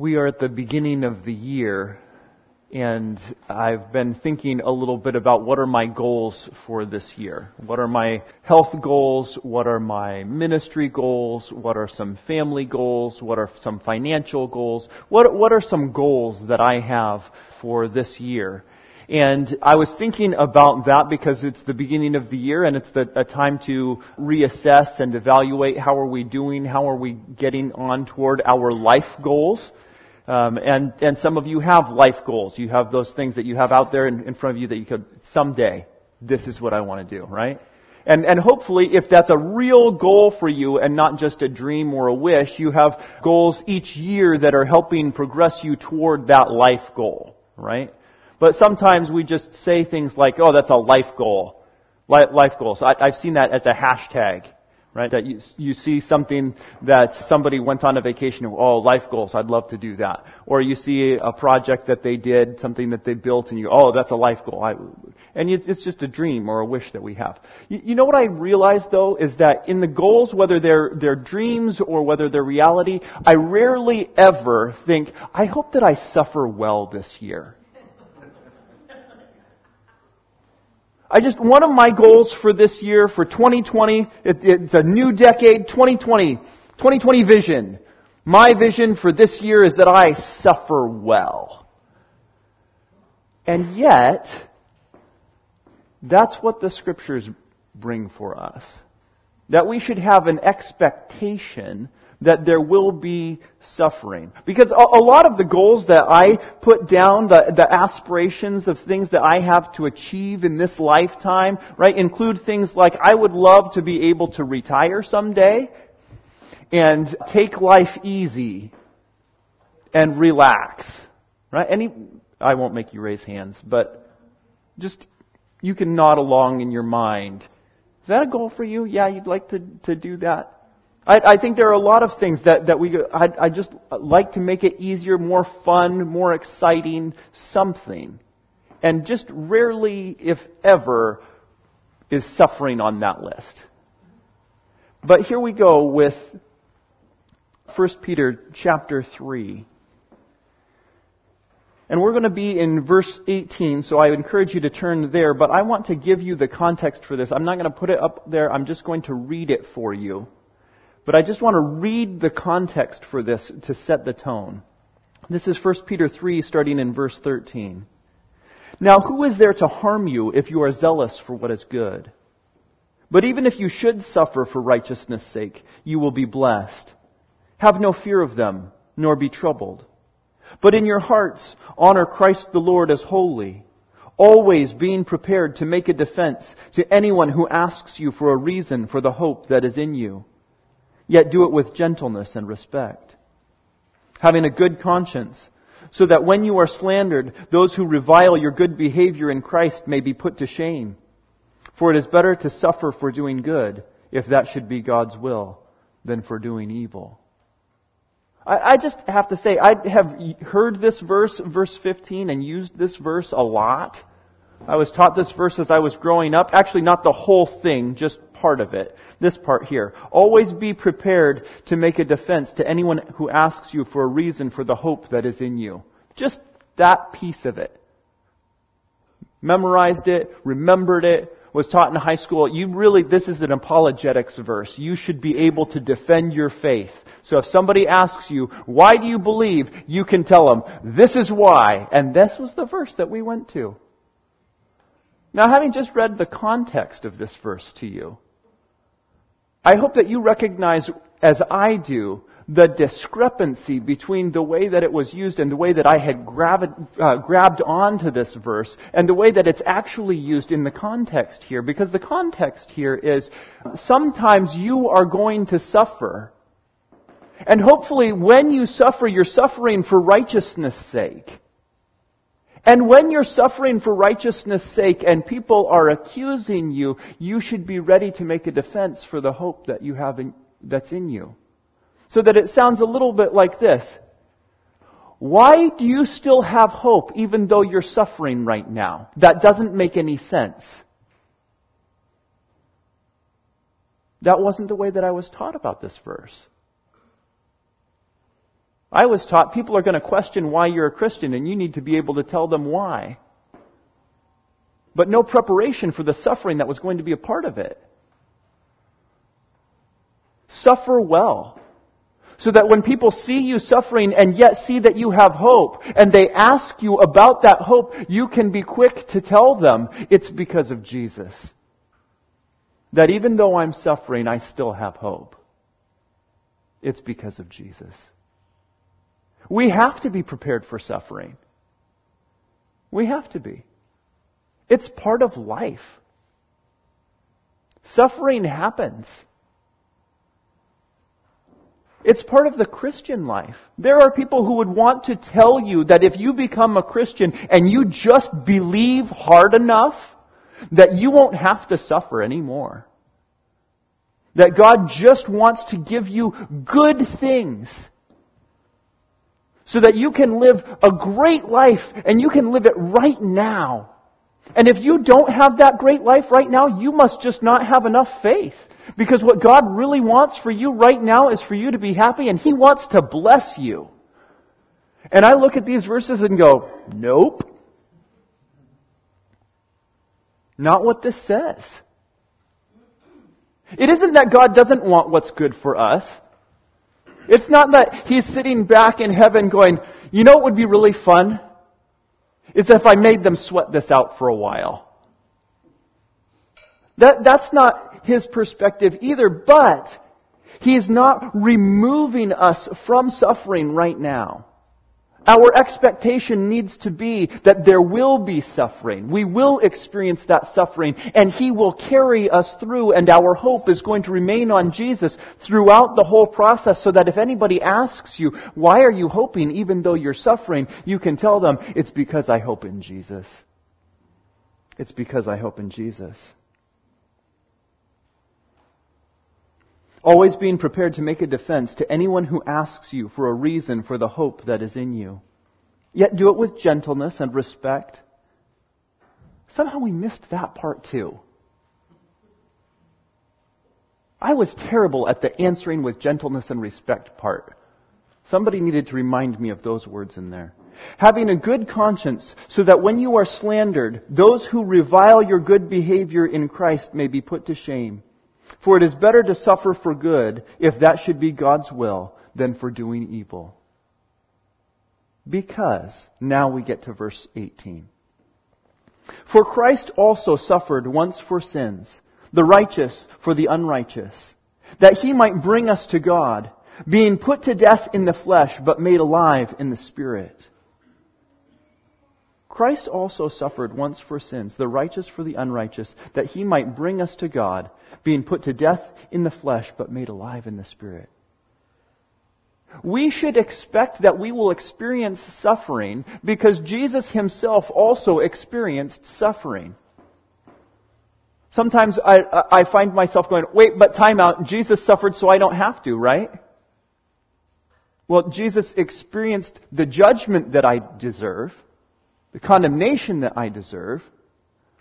We are at the beginning of the year, and I've been thinking a little bit about what are my goals for this year. What are my health goals? What are my ministry goals? What are some family goals? What are some financial goals? What, what are some goals that I have for this year? And I was thinking about that because it's the beginning of the year and it's the, a time to reassess and evaluate how are we doing, how are we getting on toward our life goals. Um, and, and some of you have life goals. You have those things that you have out there in, in front of you that you could, someday, this is what I want to do, right? And, and hopefully, if that's a real goal for you and not just a dream or a wish, you have goals each year that are helping progress you toward that life goal, right? But sometimes we just say things like, oh, that's a life goal. Life goals. I, I've seen that as a hashtag, right? That you, you see something that somebody went on a vacation, oh, life goals, I'd love to do that. Or you see a project that they did, something that they built, and you, oh, that's a life goal. I, and it's just a dream or a wish that we have. You, you know what I realize though, is that in the goals, whether they're, they're dreams or whether they're reality, I rarely ever think, I hope that I suffer well this year. I just, one of my goals for this year, for 2020, it, it's a new decade, 2020, 2020 vision. My vision for this year is that I suffer well. And yet, that's what the scriptures bring for us. That we should have an expectation that there will be suffering. Because a, a, lot of the goals that I put down, the, the aspirations of things that I have to achieve in this lifetime, right, include things like I would love to be able to retire someday and take life easy and relax. Right? Any, I won't make you raise hands, but just, you can nod along in your mind. Is that a goal for you? Yeah, you'd like to, to do that? I, I think there are a lot of things that, that we, I, I just like to make it easier, more fun, more exciting, something. And just rarely, if ever, is suffering on that list. But here we go with 1 Peter chapter 3. And we're going to be in verse 18, so I encourage you to turn there, but I want to give you the context for this. I'm not going to put it up there, I'm just going to read it for you. But I just want to read the context for this to set the tone. This is 1 Peter 3, starting in verse 13. Now, who is there to harm you if you are zealous for what is good? But even if you should suffer for righteousness' sake, you will be blessed. Have no fear of them, nor be troubled. But in your hearts, honor Christ the Lord as holy, always being prepared to make a defense to anyone who asks you for a reason for the hope that is in you yet do it with gentleness and respect. Having a good conscience, so that when you are slandered, those who revile your good behavior in Christ may be put to shame. For it is better to suffer for doing good, if that should be God's will, than for doing evil. I, I just have to say, I have heard this verse, verse 15, and used this verse a lot. I was taught this verse as I was growing up. Actually, not the whole thing, just part of it. This part here. Always be prepared to make a defense to anyone who asks you for a reason for the hope that is in you. Just that piece of it. Memorized it, remembered it, was taught in high school. You really, this is an apologetics verse. You should be able to defend your faith. So if somebody asks you, why do you believe? You can tell them, this is why. And this was the verse that we went to. Now having just read the context of this verse to you, I hope that you recognize, as I do, the discrepancy between the way that it was used and the way that I had uh, grabbed onto this verse and the way that it's actually used in the context here. Because the context here is sometimes you are going to suffer. And hopefully when you suffer, you're suffering for righteousness' sake. And when you're suffering for righteousness' sake and people are accusing you, you should be ready to make a defense for the hope that you have in, that's in you. So that it sounds a little bit like this. Why do you still have hope even though you're suffering right now? That doesn't make any sense. That wasn't the way that I was taught about this verse. I was taught people are going to question why you're a Christian and you need to be able to tell them why. But no preparation for the suffering that was going to be a part of it. Suffer well. So that when people see you suffering and yet see that you have hope and they ask you about that hope, you can be quick to tell them it's because of Jesus. That even though I'm suffering, I still have hope. It's because of Jesus. We have to be prepared for suffering. We have to be. It's part of life. Suffering happens. It's part of the Christian life. There are people who would want to tell you that if you become a Christian and you just believe hard enough, that you won't have to suffer anymore. That God just wants to give you good things so that you can live a great life and you can live it right now. And if you don't have that great life right now, you must just not have enough faith. Because what God really wants for you right now is for you to be happy and He wants to bless you. And I look at these verses and go, nope. Not what this says. It isn't that God doesn't want what's good for us. It's not that He's sitting back in heaven going, you know what would be really fun? Is if I made them sweat this out for a while. That, that's not his perspective either, but he's not removing us from suffering right now. Our expectation needs to be that there will be suffering. We will experience that suffering and He will carry us through and our hope is going to remain on Jesus throughout the whole process so that if anybody asks you, why are you hoping even though you're suffering, you can tell them, it's because I hope in Jesus. It's because I hope in Jesus. Always being prepared to make a defense to anyone who asks you for a reason for the hope that is in you. Yet do it with gentleness and respect. Somehow we missed that part too. I was terrible at the answering with gentleness and respect part. Somebody needed to remind me of those words in there. Having a good conscience so that when you are slandered, those who revile your good behavior in Christ may be put to shame. For it is better to suffer for good, if that should be God's will, than for doing evil. Because, now we get to verse 18. For Christ also suffered once for sins, the righteous for the unrighteous, that he might bring us to God, being put to death in the flesh, but made alive in the Spirit Christ also suffered once for sins, the righteous for the unrighteous, that he might bring us to God, being put to death in the flesh, but made alive in the Spirit. We should expect that we will experience suffering because Jesus himself also experienced suffering. Sometimes I, I find myself going, wait, but time out. Jesus suffered so I don't have to, right? Well, Jesus experienced the judgment that I deserve the condemnation that I deserve,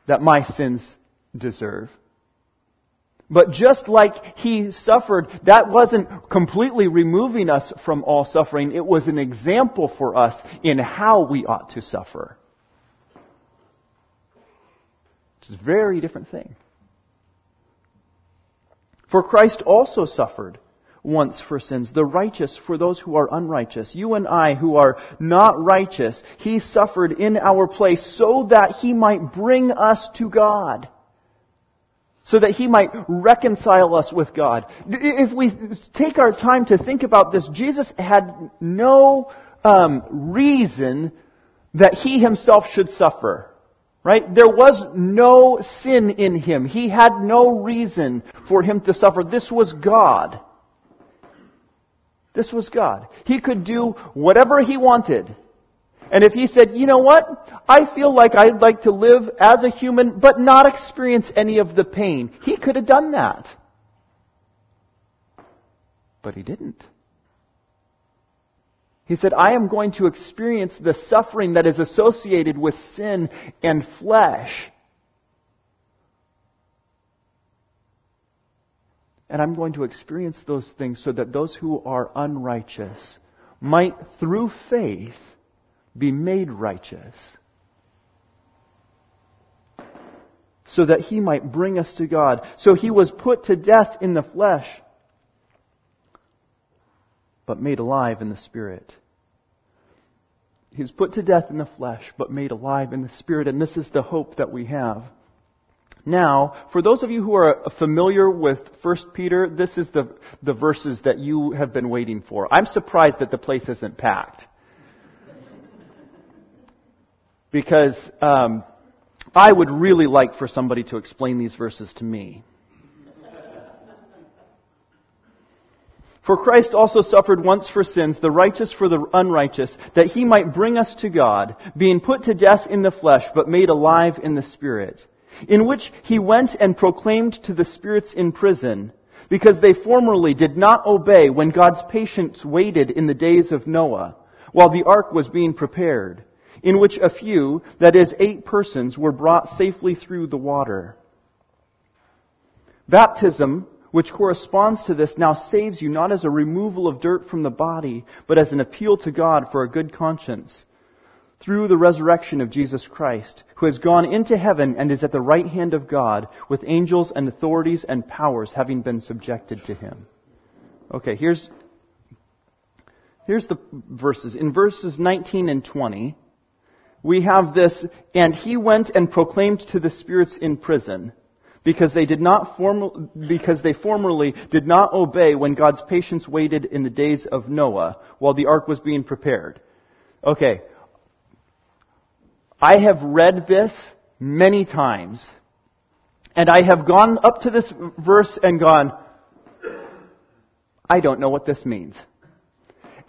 that my sins deserve. But just like he suffered, that wasn't completely removing us from all suffering. It was an example for us in how we ought to suffer. It's a very different thing. For Christ also suffered once for sins, the righteous for those who are unrighteous. You and I who are not righteous, He suffered in our place so that He might bring us to God. So that He might reconcile us with God. If we take our time to think about this, Jesus had no um, reason that He Himself should suffer. Right? There was no sin in Him. He had no reason for Him to suffer. This was God. This was God. He could do whatever he wanted. And if he said, you know what? I feel like I'd like to live as a human, but not experience any of the pain. He could have done that. But he didn't. He said, I am going to experience the suffering that is associated with sin and flesh And I'm going to experience those things so that those who are unrighteous might through faith be made righteous, so that he might bring us to God. So he was put to death in the flesh, but made alive in the Spirit. He was put to death in the flesh, but made alive in the Spirit, and this is the hope that we have. Now, for those of you who are familiar with 1 Peter, this is the, the verses that you have been waiting for. I'm surprised that the place isn't packed. Because um, I would really like for somebody to explain these verses to me. For Christ also suffered once for sins, the righteous for the unrighteous, that he might bring us to God, being put to death in the flesh, but made alive in the Spirit in which he went and proclaimed to the spirits in prison, because they formerly did not obey when God's patience waited in the days of Noah, while the ark was being prepared, in which a few, that is, eight persons, were brought safely through the water. Baptism, which corresponds to this, now saves you not as a removal of dirt from the body, but as an appeal to God for a good conscience through the resurrection of Jesus Christ, who has gone into heaven and is at the right hand of God, with angels and authorities and powers having been subjected to him. Okay, here's, here's the verses. In verses 19 and 20, we have this, and he went and proclaimed to the spirits in prison, because they did not form, because they formerly did not obey when God's patience waited in the days of Noah, while the ark was being prepared. Okay, I have read this many times, and I have gone up to this verse and gone, I don't know what this means.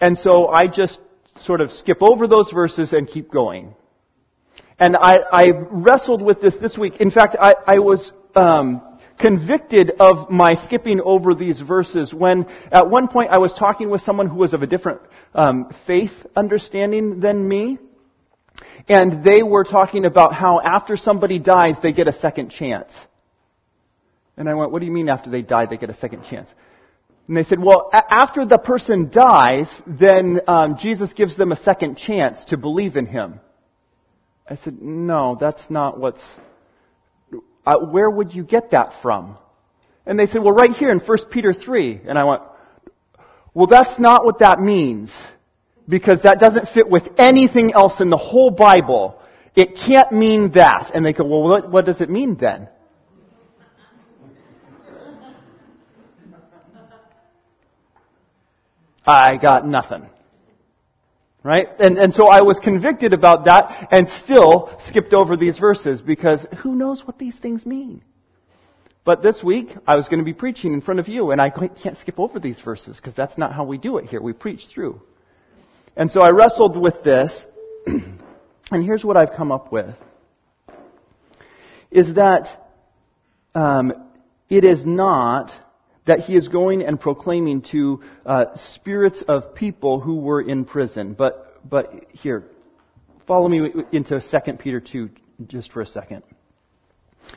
And so I just sort of skip over those verses and keep going. And I, I wrestled with this this week. In fact, I, I was um, convicted of my skipping over these verses when at one point I was talking with someone who was of a different um, faith understanding than me. And they were talking about how after somebody dies, they get a second chance. And I went, what do you mean after they die, they get a second chance? And they said, well, a- after the person dies, then um, Jesus gives them a second chance to believe in him. I said, no, that's not what's. Uh, where would you get that from? And they said, well, right here in 1 Peter 3. And I went, well, that's not what that means because that doesn't fit with anything else in the whole Bible. It can't mean that. And they go, well, what, what does it mean then? I got nothing. Right? And, and so I was convicted about that and still skipped over these verses because who knows what these things mean? But this week, I was going to be preaching in front of you and I can't skip over these verses because that's not how we do it here. We preach through. And so I wrestled with this, and here's what I've come up with. Is that um, it is not that he is going and proclaiming to uh, spirits of people who were in prison. But, but here, follow me into 2 Peter 2 just for a second.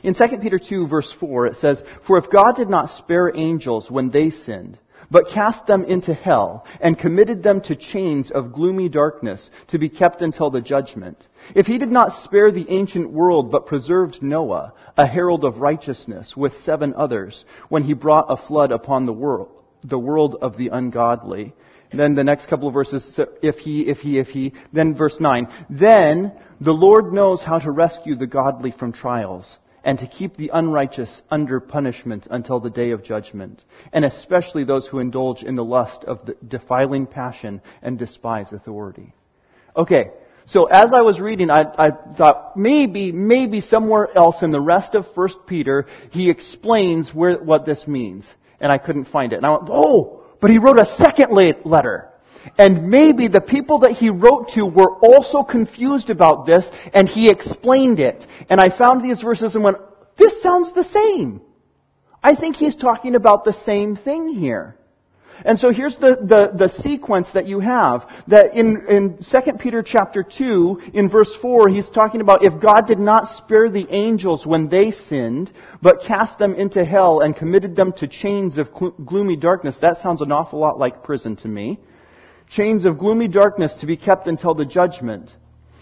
In 2 Peter 2 verse 4 it says, For if God did not spare angels when they sinned, but cast them into hell and committed them to chains of gloomy darkness to be kept until the judgment. If he did not spare the ancient world but preserved Noah, a herald of righteousness, with seven others, when he brought a flood upon the world, the world of the ungodly. Then the next couple of verses, if he, if he, if he, then verse 9. Then the Lord knows how to rescue the godly from trials and to keep the unrighteous under punishment until the day of judgment, and especially those who indulge in the lust of the defiling passion and despise authority. Okay, so as I was reading, I, I thought maybe, maybe somewhere else in the rest of 1 Peter, he explains where, what this means. And I couldn't find it. And I went, oh, but he wrote a second letter. And maybe the people that he wrote to were also confused about this, and he explained it. And I found these verses and went, this sounds the same. I think he's talking about the same thing here. And so here's the, the, the, sequence that you have. That in, in 2 Peter chapter 2, in verse 4, he's talking about if God did not spare the angels when they sinned, but cast them into hell and committed them to chains of gloomy darkness, that sounds an awful lot like prison to me. Chains of gloomy darkness to be kept until the judgment.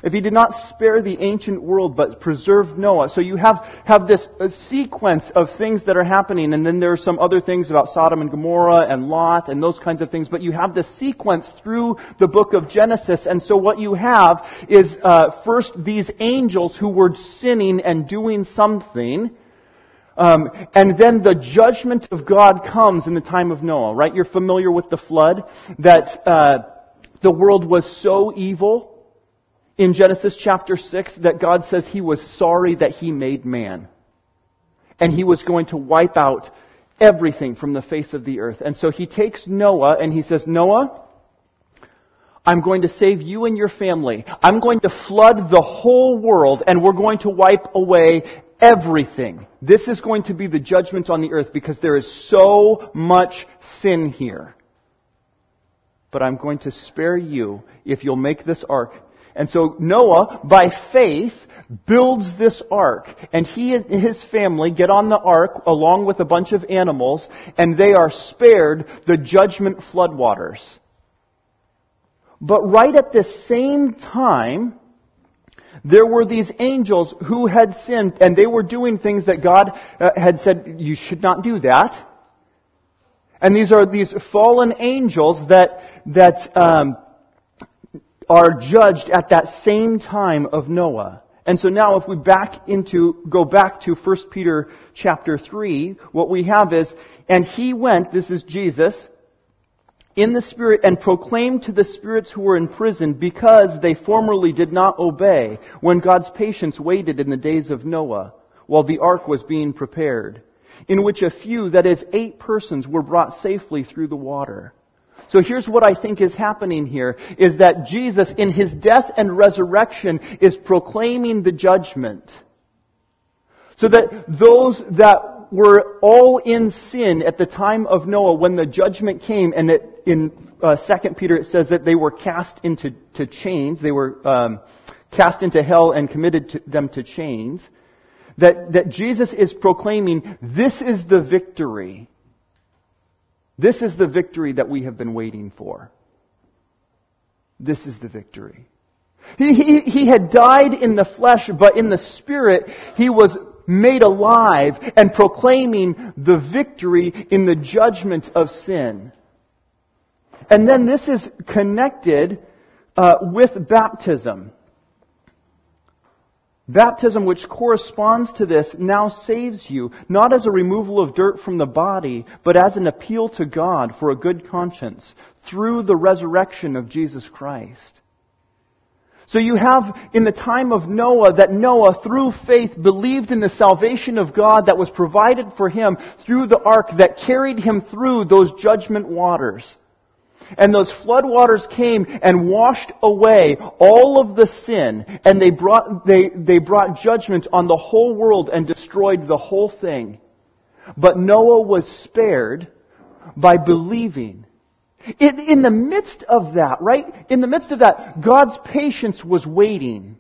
If he did not spare the ancient world but preserved Noah. So you have, have this sequence of things that are happening and then there are some other things about Sodom and Gomorrah and Lot and those kinds of things, but you have the sequence through the book of Genesis and so what you have is uh, first these angels who were sinning and doing something um, and then the judgment of God comes in the time of Noah, right? You're familiar with the flood, that uh, the world was so evil in Genesis chapter 6 that God says he was sorry that he made man. And he was going to wipe out everything from the face of the earth. And so he takes Noah and he says, Noah, I'm going to save you and your family. I'm going to flood the whole world and we're going to wipe away everything. This is going to be the judgment on the earth because there is so much sin here. But I'm going to spare you if you'll make this ark. And so Noah, by faith, builds this ark. And he and his family get on the ark along with a bunch of animals, and they are spared the judgment floodwaters. But right at the same time, there were these angels who had sinned, and they were doing things that God uh, had said, you should not do that. And these are these fallen angels that, that um, are judged at that same time of Noah. And so now if we back into, go back to 1 Peter chapter 3, what we have is, and he went, this is Jesus, in the Spirit and proclaimed to the spirits who were in prison because they formerly did not obey when God's patience waited in the days of Noah while the ark was being prepared, in which a few, that is eight persons, were brought safely through the water. So here's what I think is happening here, is that Jesus in his death and resurrection is proclaiming the judgment. So that those that were all in sin at the time of Noah when the judgment came, and in uh, 2 Peter it says that they were cast into to chains. They were um, cast into hell and committed to them to chains. That, that Jesus is proclaiming, this is the victory. This is the victory that we have been waiting for. This is the victory. He, he, he had died in the flesh, but in the spirit, he was made alive and proclaiming the victory in the judgment of sin. And then this is connected uh, with baptism. Baptism, which corresponds to this, now saves you, not as a removal of dirt from the body, but as an appeal to God for a good conscience through the resurrection of Jesus Christ. So you have in the time of Noah that Noah, through faith, believed in the salvation of God that was provided for him through the ark that carried him through those judgment waters. And those flood waters came and washed away all of the sin, and they brought, they, they brought judgment on the whole world and destroyed the whole thing. But Noah was spared by believing in, in the midst of that, right? In the midst of that, God's patience was waiting.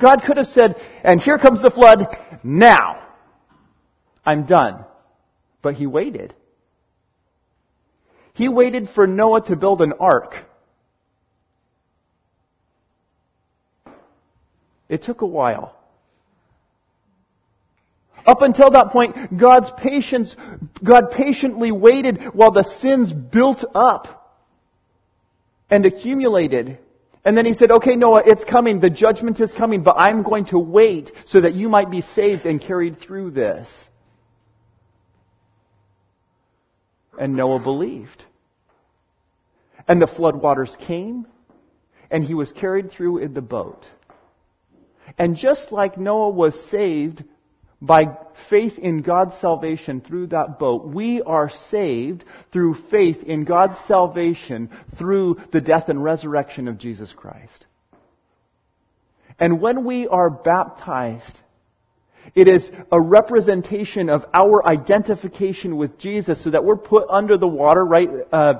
God could have said, and here comes the flood, now. I'm done. But he waited. He waited for Noah to build an ark. It took a while. Up until that point, God's patience, God patiently waited while the sins built up and accumulated. And then he said, okay, Noah, it's coming. The judgment is coming, but I'm going to wait so that you might be saved and carried through this. And Noah believed. And the floodwaters came, and he was carried through in the boat. And just like Noah was saved by faith in God's salvation through that boat, we are saved through faith in God's salvation through the death and resurrection of Jesus Christ. And when we are baptized, it is a representation of our identification with Jesus so that we're put under the water, right? Uh,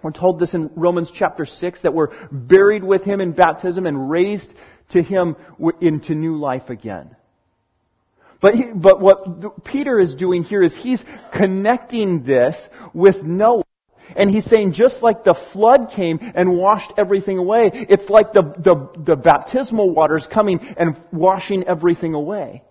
we're told this in Romans chapter 6 that we're buried with Him in baptism and raised to Him into new life again. But, he, but what Peter is doing here is he's connecting this with Noah. And he's saying just like the flood came and washed everything away, it's like the, the, the baptismal waters coming and washing everything away.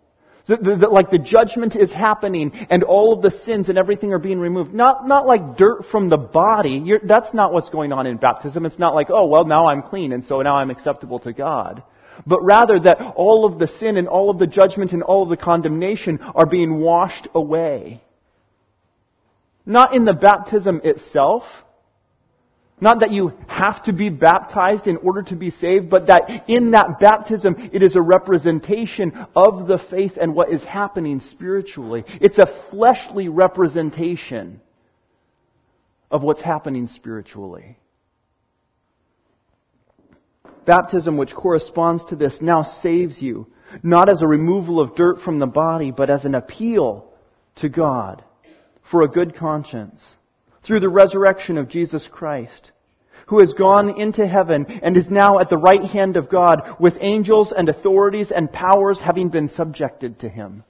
The, the, the, like the judgment is happening and all of the sins and everything are being removed. Not, not like dirt from the body. You're, that's not what's going on in baptism. It's not like, oh, well, now I'm clean and so now I'm acceptable to God. But rather that all of the sin and all of the judgment and all of the condemnation are being washed away. Not in the baptism itself, not that you have to be baptized in order to be saved, but that in that baptism it is a representation of the faith and what is happening spiritually. It's a fleshly representation of what's happening spiritually. Baptism, which corresponds to this, now saves you, not as a removal of dirt from the body, but as an appeal to God for a good conscience through the resurrection of Jesus Christ, who has gone into heaven and is now at the right hand of God with angels and authorities and powers having been subjected to him.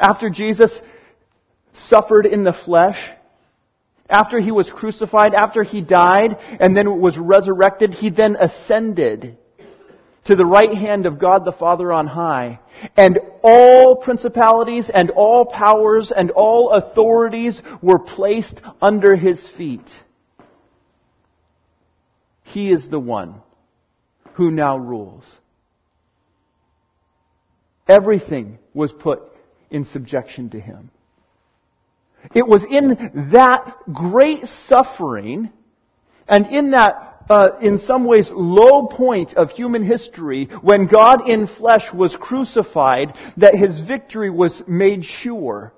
After Jesus suffered in the flesh, after he was crucified, after he died, and then was resurrected, he then ascended to the right hand of God the Father on high. And all principalities and all powers and all authorities were placed under his feet. He is the one who now rules. Everything was put in subjection to him. It was in that great suffering and in that uh, in some ways, low point of human history when God in flesh was crucified that his victory was made sure.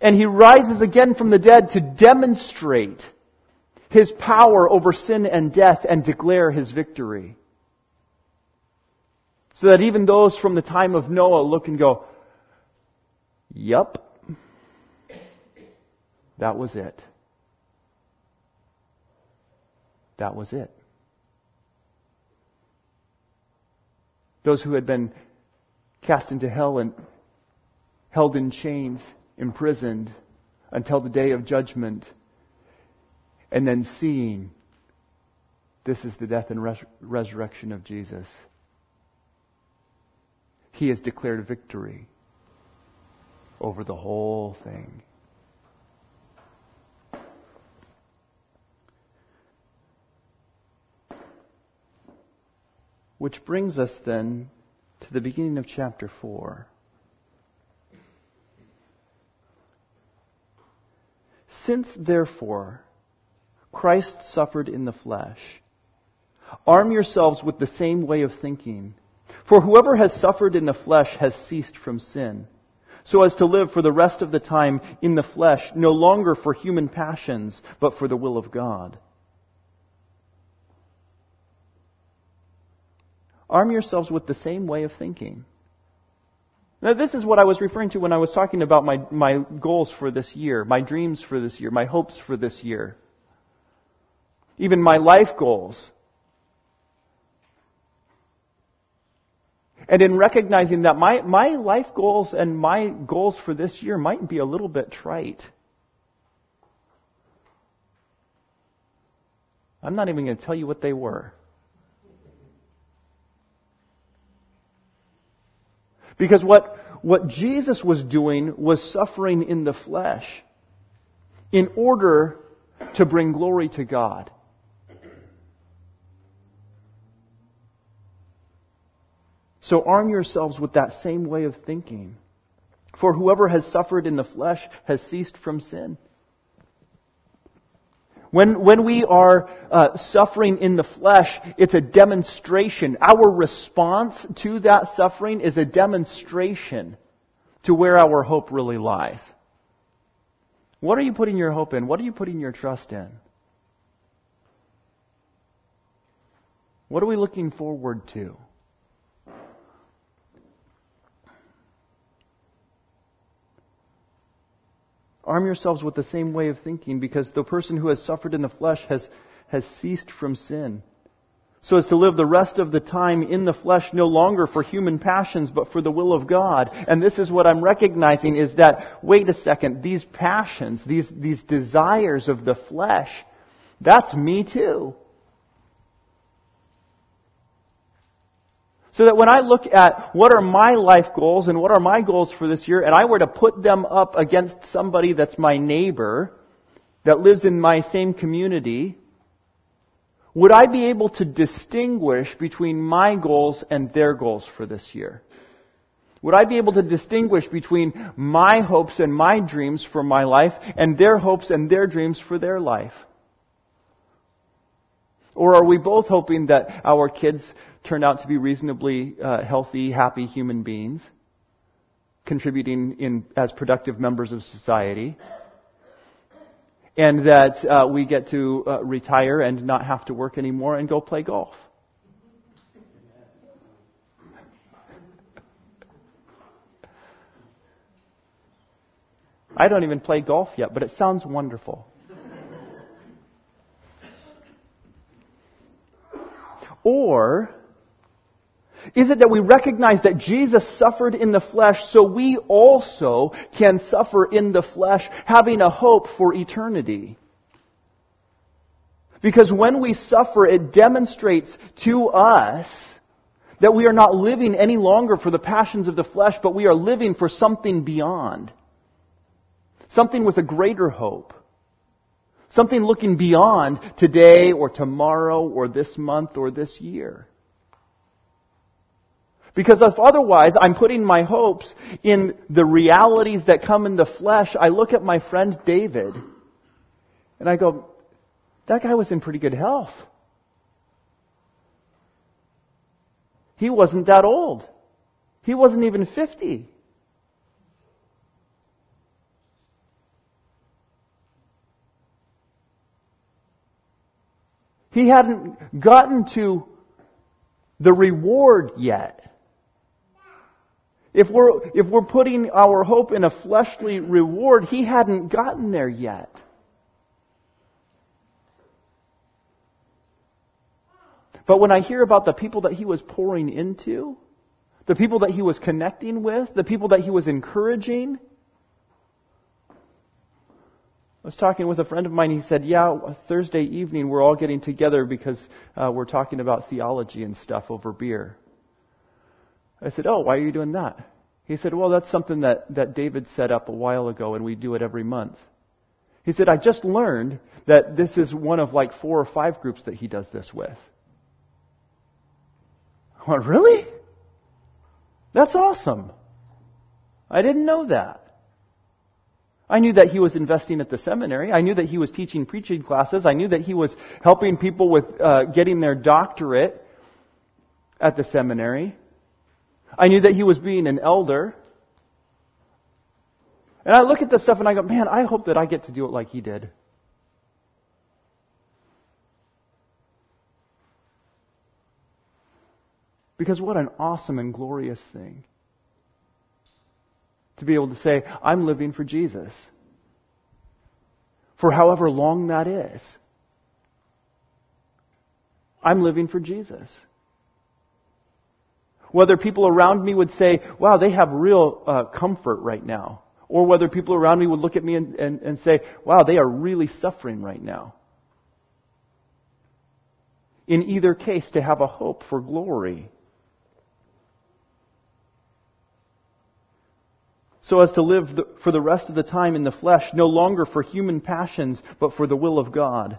And he rises again from the dead to demonstrate his power over sin and death and declare his victory. So that even those from the time of Noah look and go, Yup, that was it. That was it. Those who had been cast into hell and held in chains, imprisoned until the day of judgment, and then seeing this is the death and res- resurrection of Jesus. He has declared victory over the whole thing. Which brings us then to the beginning of chapter 4. Since, therefore, Christ suffered in the flesh, arm yourselves with the same way of thinking. For whoever has suffered in the flesh has ceased from sin, so as to live for the rest of the time in the flesh, no longer for human passions, but for the will of God. Arm yourselves with the same way of thinking. Now, this is what I was referring to when I was talking about my, my goals for this year, my dreams for this year, my hopes for this year, even my life goals. And in recognizing that my, my life goals and my goals for this year might be a little bit trite. I'm not even going to tell you what they were. Because what, what Jesus was doing was suffering in the flesh in order to bring glory to God. So arm yourselves with that same way of thinking. For whoever has suffered in the flesh has ceased from sin. When, when we are uh, suffering in the flesh, it's a demonstration. Our response to that suffering is a demonstration to where our hope really lies. What are you putting your hope in? What are you putting your trust in? What are we looking forward to? Arm yourselves with the same way of thinking because the person who has suffered in the flesh has, has ceased from sin. so as to live the rest of the time in the flesh no longer for human passions but for the will of God. And this is what I'm recognizing is that, wait a second, these passions, these, these desires of the flesh, that's me too. So that when I look at what are my life goals and what are my goals for this year, and I were to put them up against somebody that's my neighbor, that lives in my same community, would I be able to distinguish between my goals and their goals for this year? Would I be able to distinguish between my hopes and my dreams for my life and their hopes and their dreams for their life? Or are we both hoping that our kids turn out to be reasonably uh, healthy, happy human beings, contributing in, as productive members of society? And that uh, we get to uh, retire and not have to work anymore and go play golf. I don't even play golf yet, but it sounds wonderful. Or is it that we recognize that Jesus suffered in the flesh so we also can suffer in the flesh having a hope for eternity? Because when we suffer, it demonstrates to us that we are not living any longer for the passions of the flesh, but we are living for something beyond. Something with a greater hope. Something looking beyond today or tomorrow or this month or this year. Because if otherwise I'm putting my hopes in the realities that come in the flesh, I look at my friend David and I go, that guy was in pretty good health. He wasn't that old. He wasn't even 50. He hadn't gotten to the reward yet. If we're, if we're putting our hope in a fleshly reward, he hadn't gotten there yet. But when I hear about the people that he was pouring into, the people that he was connecting with, the people that he was encouraging, I was talking with a friend of mine. He said, "Yeah, Thursday evening we're all getting together because uh, we're talking about theology and stuff over beer." I said, "Oh, why are you doing that?" He said, "Well, that's something that that David set up a while ago, and we do it every month." He said, "I just learned that this is one of like four or five groups that he does this with." I went, "Really? That's awesome! I didn't know that." I knew that he was investing at the seminary. I knew that he was teaching preaching classes. I knew that he was helping people with uh, getting their doctorate at the seminary. I knew that he was being an elder. And I look at this stuff and I go, man, I hope that I get to do it like he did. Because what an awesome and glorious thing to be able to say, I'm living for Jesus. For however long that is. I'm living for Jesus. Whether people around me would say, wow, they have real uh, comfort right now. Or whether people around me would look at me and, and, and say, wow, they are really suffering right now. In either case, to have a hope for glory so as to live for the rest of the time in the flesh, no longer for human passions, but for the will of God.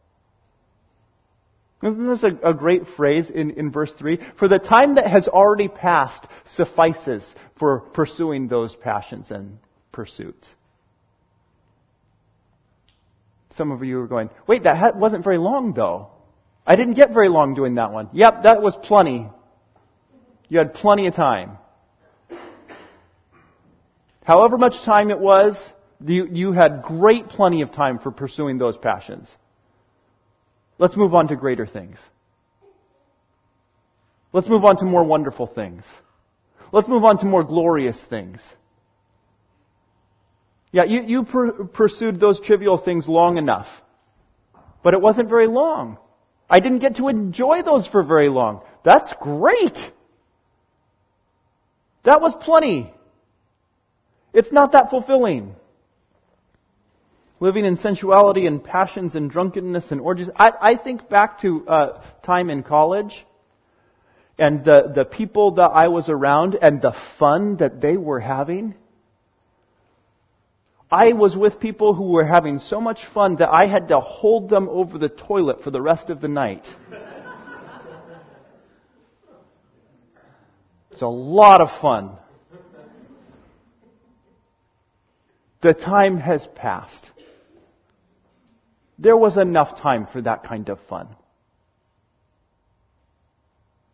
Isn't this a, a, great phrase in, in verse 3? For the time that has already passed suffices for pursuing those passions and pursuits. Some of you are going, wait, that wasn't very long though. I didn't get very long doing that one. Yep, that was plenty. You had plenty of time. However much time it was, you, you had great plenty of time for pursuing those passions. Let's move on to greater things. Let's move on to more wonderful things. Let's move on to more glorious things. Yeah, you, you per- pursued those trivial things long enough. But it wasn't very long. I didn't get to enjoy those for very long. That's great! That was plenty. It's not that fulfilling. Living in sensuality and passions and drunkenness and orgies. I, I think back to uh, time in college and the, the people that I was around and the fun that they were having. I was with people who were having so much fun that I had to hold them over the toilet for the rest of the night. it's a lot of fun. The time has passed. There was enough time for that kind of fun.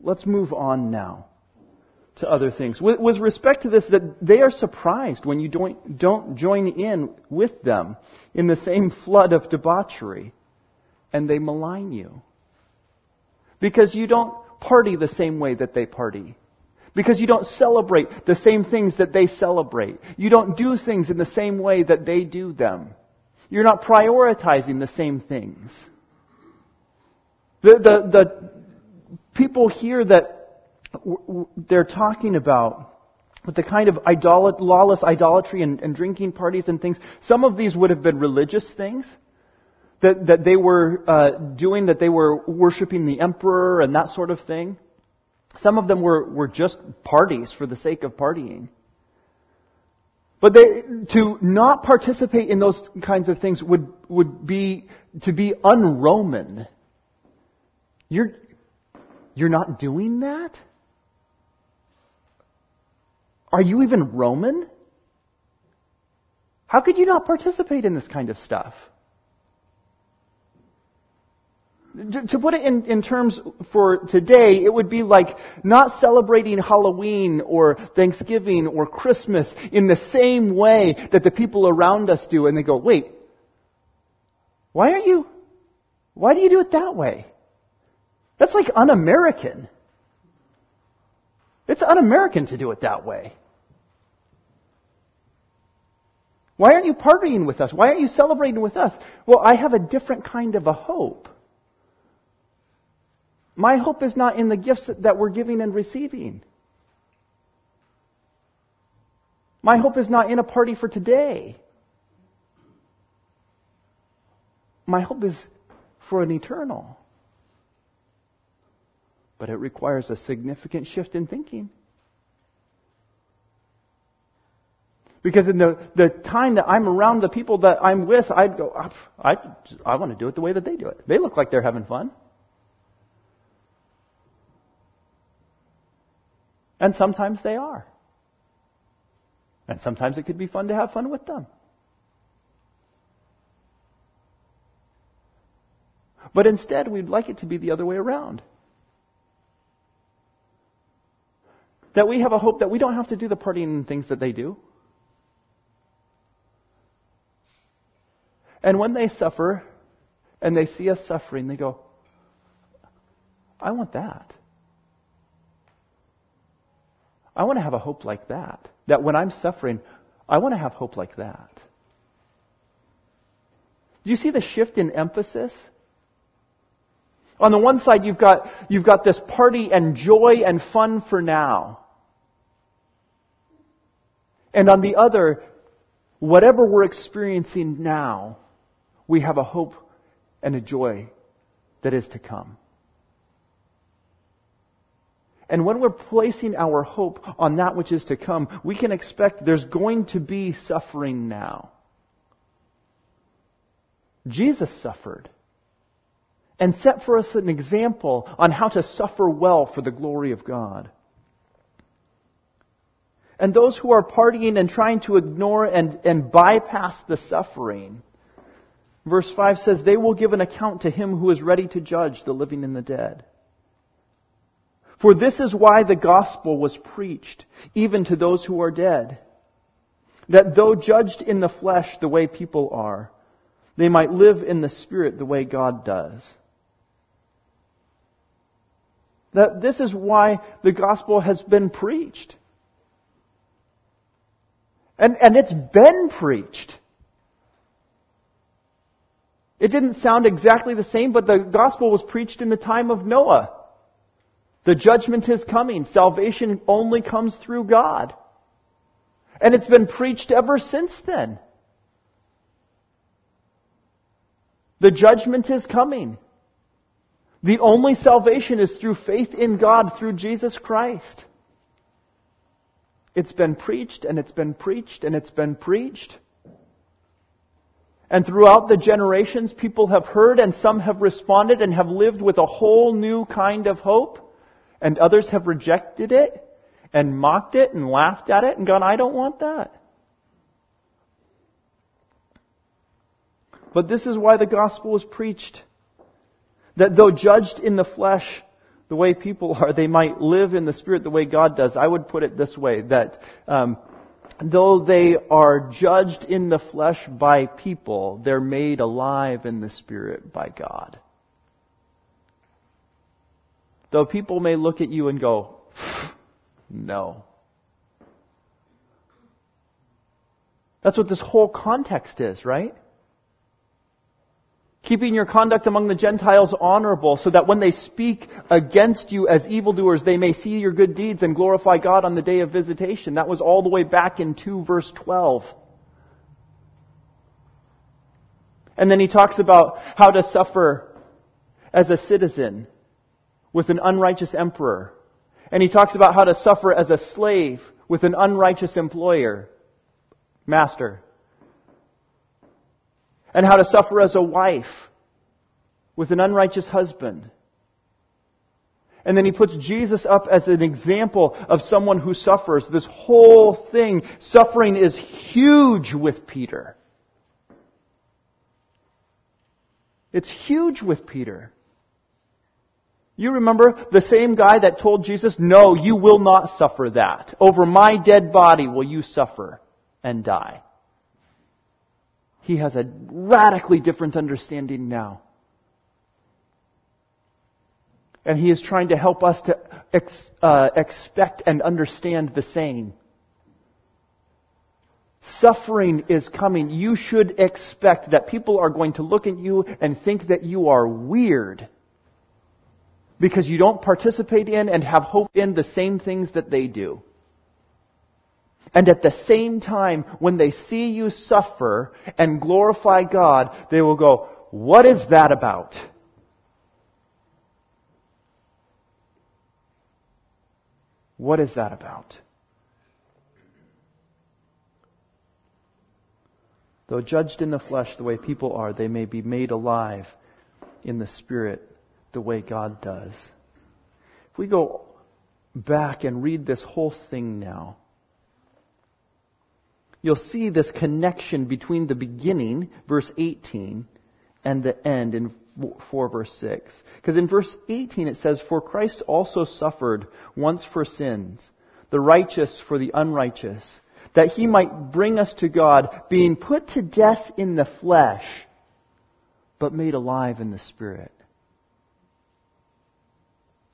Let's move on now to other things. With, with, respect to this, that they are surprised when you don't, don't join in with them in the same flood of debauchery, and they malign you. Because you don't party the same way that they party. Because you don't celebrate the same things that they celebrate. You don't do things in the same way that they do them. You're not prioritizing the same things. The, the, the people here that they're talking about with the kind of idolat- lawless idolatry and, and drinking parties and things, some of these would have been religious things that, that they were uh, doing, that they were worshiping the emperor and that sort of thing. Some of them were, were just parties for the sake of partying. But they, to not participate in those kinds of things would, would be to be un-Roman. You're, you're not doing that? Are you even Roman? How could you not participate in this kind of stuff? To put it in, in terms for today, it would be like not celebrating Halloween or Thanksgiving or Christmas in the same way that the people around us do. And they go, wait, why aren't you, why do you do it that way? That's like un-American. It's un-American to do it that way. Why aren't you partying with us? Why aren't you celebrating with us? Well, I have a different kind of a hope. My hope is not in the gifts that we're giving and receiving. My hope is not in a party for today. My hope is for an eternal. But it requires a significant shift in thinking. Because in the, the time that I'm around the people that I'm with, I'd go, I, I, I want to do it the way that they do it. They look like they're having fun. And sometimes they are. And sometimes it could be fun to have fun with them. But instead, we'd like it to be the other way around. That we have a hope that we don't have to do the partying and things that they do. And when they suffer and they see us suffering, they go, I want that. I want to have a hope like that. That when I'm suffering, I want to have hope like that. Do you see the shift in emphasis? On the one side, you've got, you've got this party and joy and fun for now. And on the other, whatever we're experiencing now, we have a hope and a joy that is to come. And when we're placing our hope on that which is to come, we can expect there's going to be suffering now. Jesus suffered and set for us an example on how to suffer well for the glory of God. And those who are partying and trying to ignore and, and bypass the suffering, verse 5 says, they will give an account to him who is ready to judge the living and the dead. For this is why the gospel was preached, even to those who are dead, that though judged in the flesh the way people are, they might live in the Spirit the way God does. That this is why the gospel has been preached. And, and it's been preached. It didn't sound exactly the same, but the gospel was preached in the time of Noah. The judgment is coming. Salvation only comes through God. And it's been preached ever since then. The judgment is coming. The only salvation is through faith in God through Jesus Christ. It's been preached and it's been preached and it's been preached. And throughout the generations, people have heard and some have responded and have lived with a whole new kind of hope. And others have rejected it and mocked it and laughed at it and gone, I don't want that. But this is why the gospel was preached. That though judged in the flesh the way people are, they might live in the spirit the way God does. I would put it this way, that um, though they are judged in the flesh by people, they're made alive in the spirit by God. Though people may look at you and go, no. That's what this whole context is, right? Keeping your conduct among the Gentiles honorable so that when they speak against you as evildoers, they may see your good deeds and glorify God on the day of visitation. That was all the way back in 2 verse 12. And then he talks about how to suffer as a citizen with an unrighteous emperor. And he talks about how to suffer as a slave with an unrighteous employer, master and how to suffer as a wife with an unrighteous husband. And then he puts Jesus up as an example of someone who suffers. This whole thing, suffering is huge with Peter. It's huge with Peter. You remember the same guy that told Jesus, No, you will not suffer that. Over my dead body will you suffer and die. He has a radically different understanding now. And he is trying to help us to ex, uh, expect and understand the same. Suffering is coming. You should expect that people are going to look at you and think that you are weird because you don't participate in and have hope in the same things that they do. And at the same time, when they see you suffer and glorify God, they will go, What is that about? What is that about? Though judged in the flesh the way people are, they may be made alive in the Spirit the way God does. If we go back and read this whole thing now, you'll see this connection between the beginning, verse 18, and the end in 4 verse 6. Because in verse 18 it says, For Christ also suffered once for sins, the righteous for the unrighteous, that he might bring us to God, being put to death in the flesh, but made alive in the Spirit.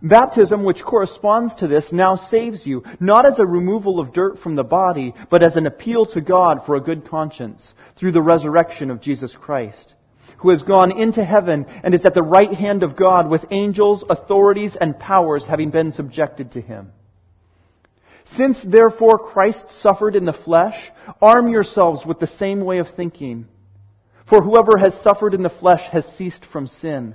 Baptism, which corresponds to this, now saves you, not as a removal of dirt from the body, but as an appeal to God for a good conscience, through the resurrection of Jesus Christ, who has gone into heaven and is at the right hand of God with angels, authorities, and powers having been subjected to him. Since therefore Christ suffered in the flesh, arm yourselves with the same way of thinking. For whoever has suffered in the flesh has ceased from sin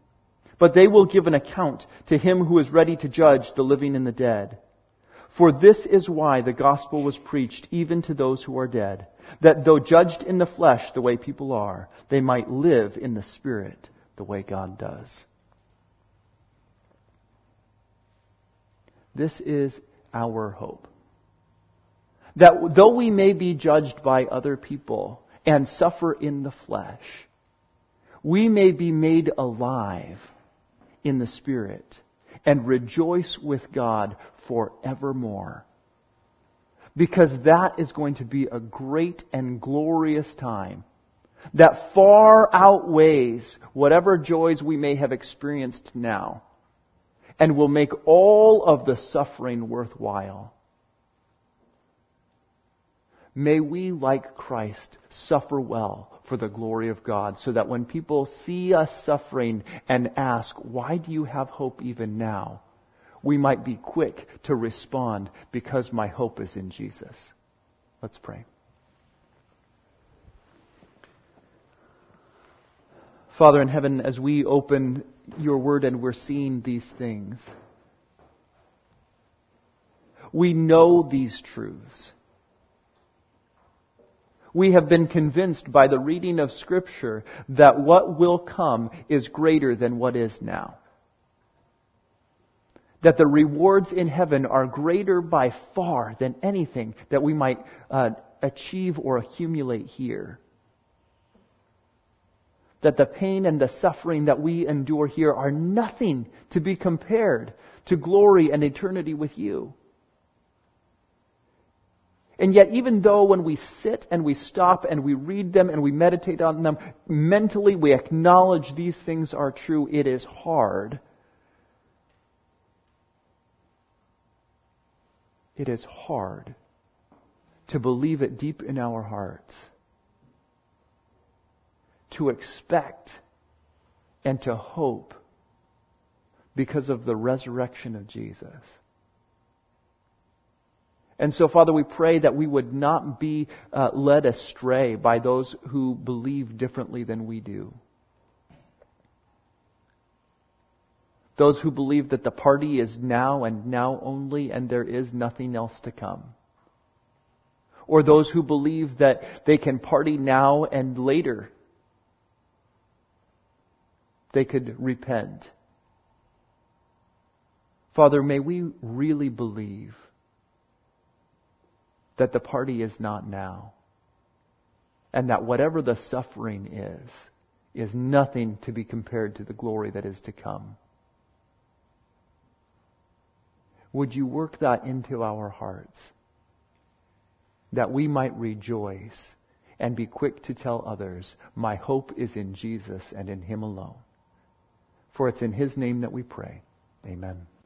But they will give an account to him who is ready to judge the living and the dead. For this is why the gospel was preached even to those who are dead, that though judged in the flesh the way people are, they might live in the spirit the way God does. This is our hope. That though we may be judged by other people and suffer in the flesh, we may be made alive in the Spirit and rejoice with God forevermore. Because that is going to be a great and glorious time that far outweighs whatever joys we may have experienced now and will make all of the suffering worthwhile. May we, like Christ, suffer well for the glory of God, so that when people see us suffering and ask, Why do you have hope even now? we might be quick to respond because my hope is in Jesus. Let's pray. Father in heaven, as we open your word and we're seeing these things, we know these truths. We have been convinced by the reading of Scripture that what will come is greater than what is now. That the rewards in heaven are greater by far than anything that we might uh, achieve or accumulate here that the pain and the suffering that we endure here are nothing to be compared to glory and eternity with you. And yet, even though when we sit and we stop and we read them and we meditate on them, mentally we acknowledge these things are true, it is hard. It is hard to believe it deep in our hearts to expect and to hope because of the resurrection of Jesus. And so, Father, we pray that we would not be uh, led astray by those who believe differently than we do. Those who believe that the party is now and now only and there is nothing else to come. Or those who believe that they can party now and later they could repent. Father, may we really believe that the party is not now. And that whatever the suffering is, is nothing to be compared to the glory that is to come. Would you work that into our hearts? That we might rejoice and be quick to tell others, my hope is in Jesus and in Him alone. For it's in His name that we pray. Amen.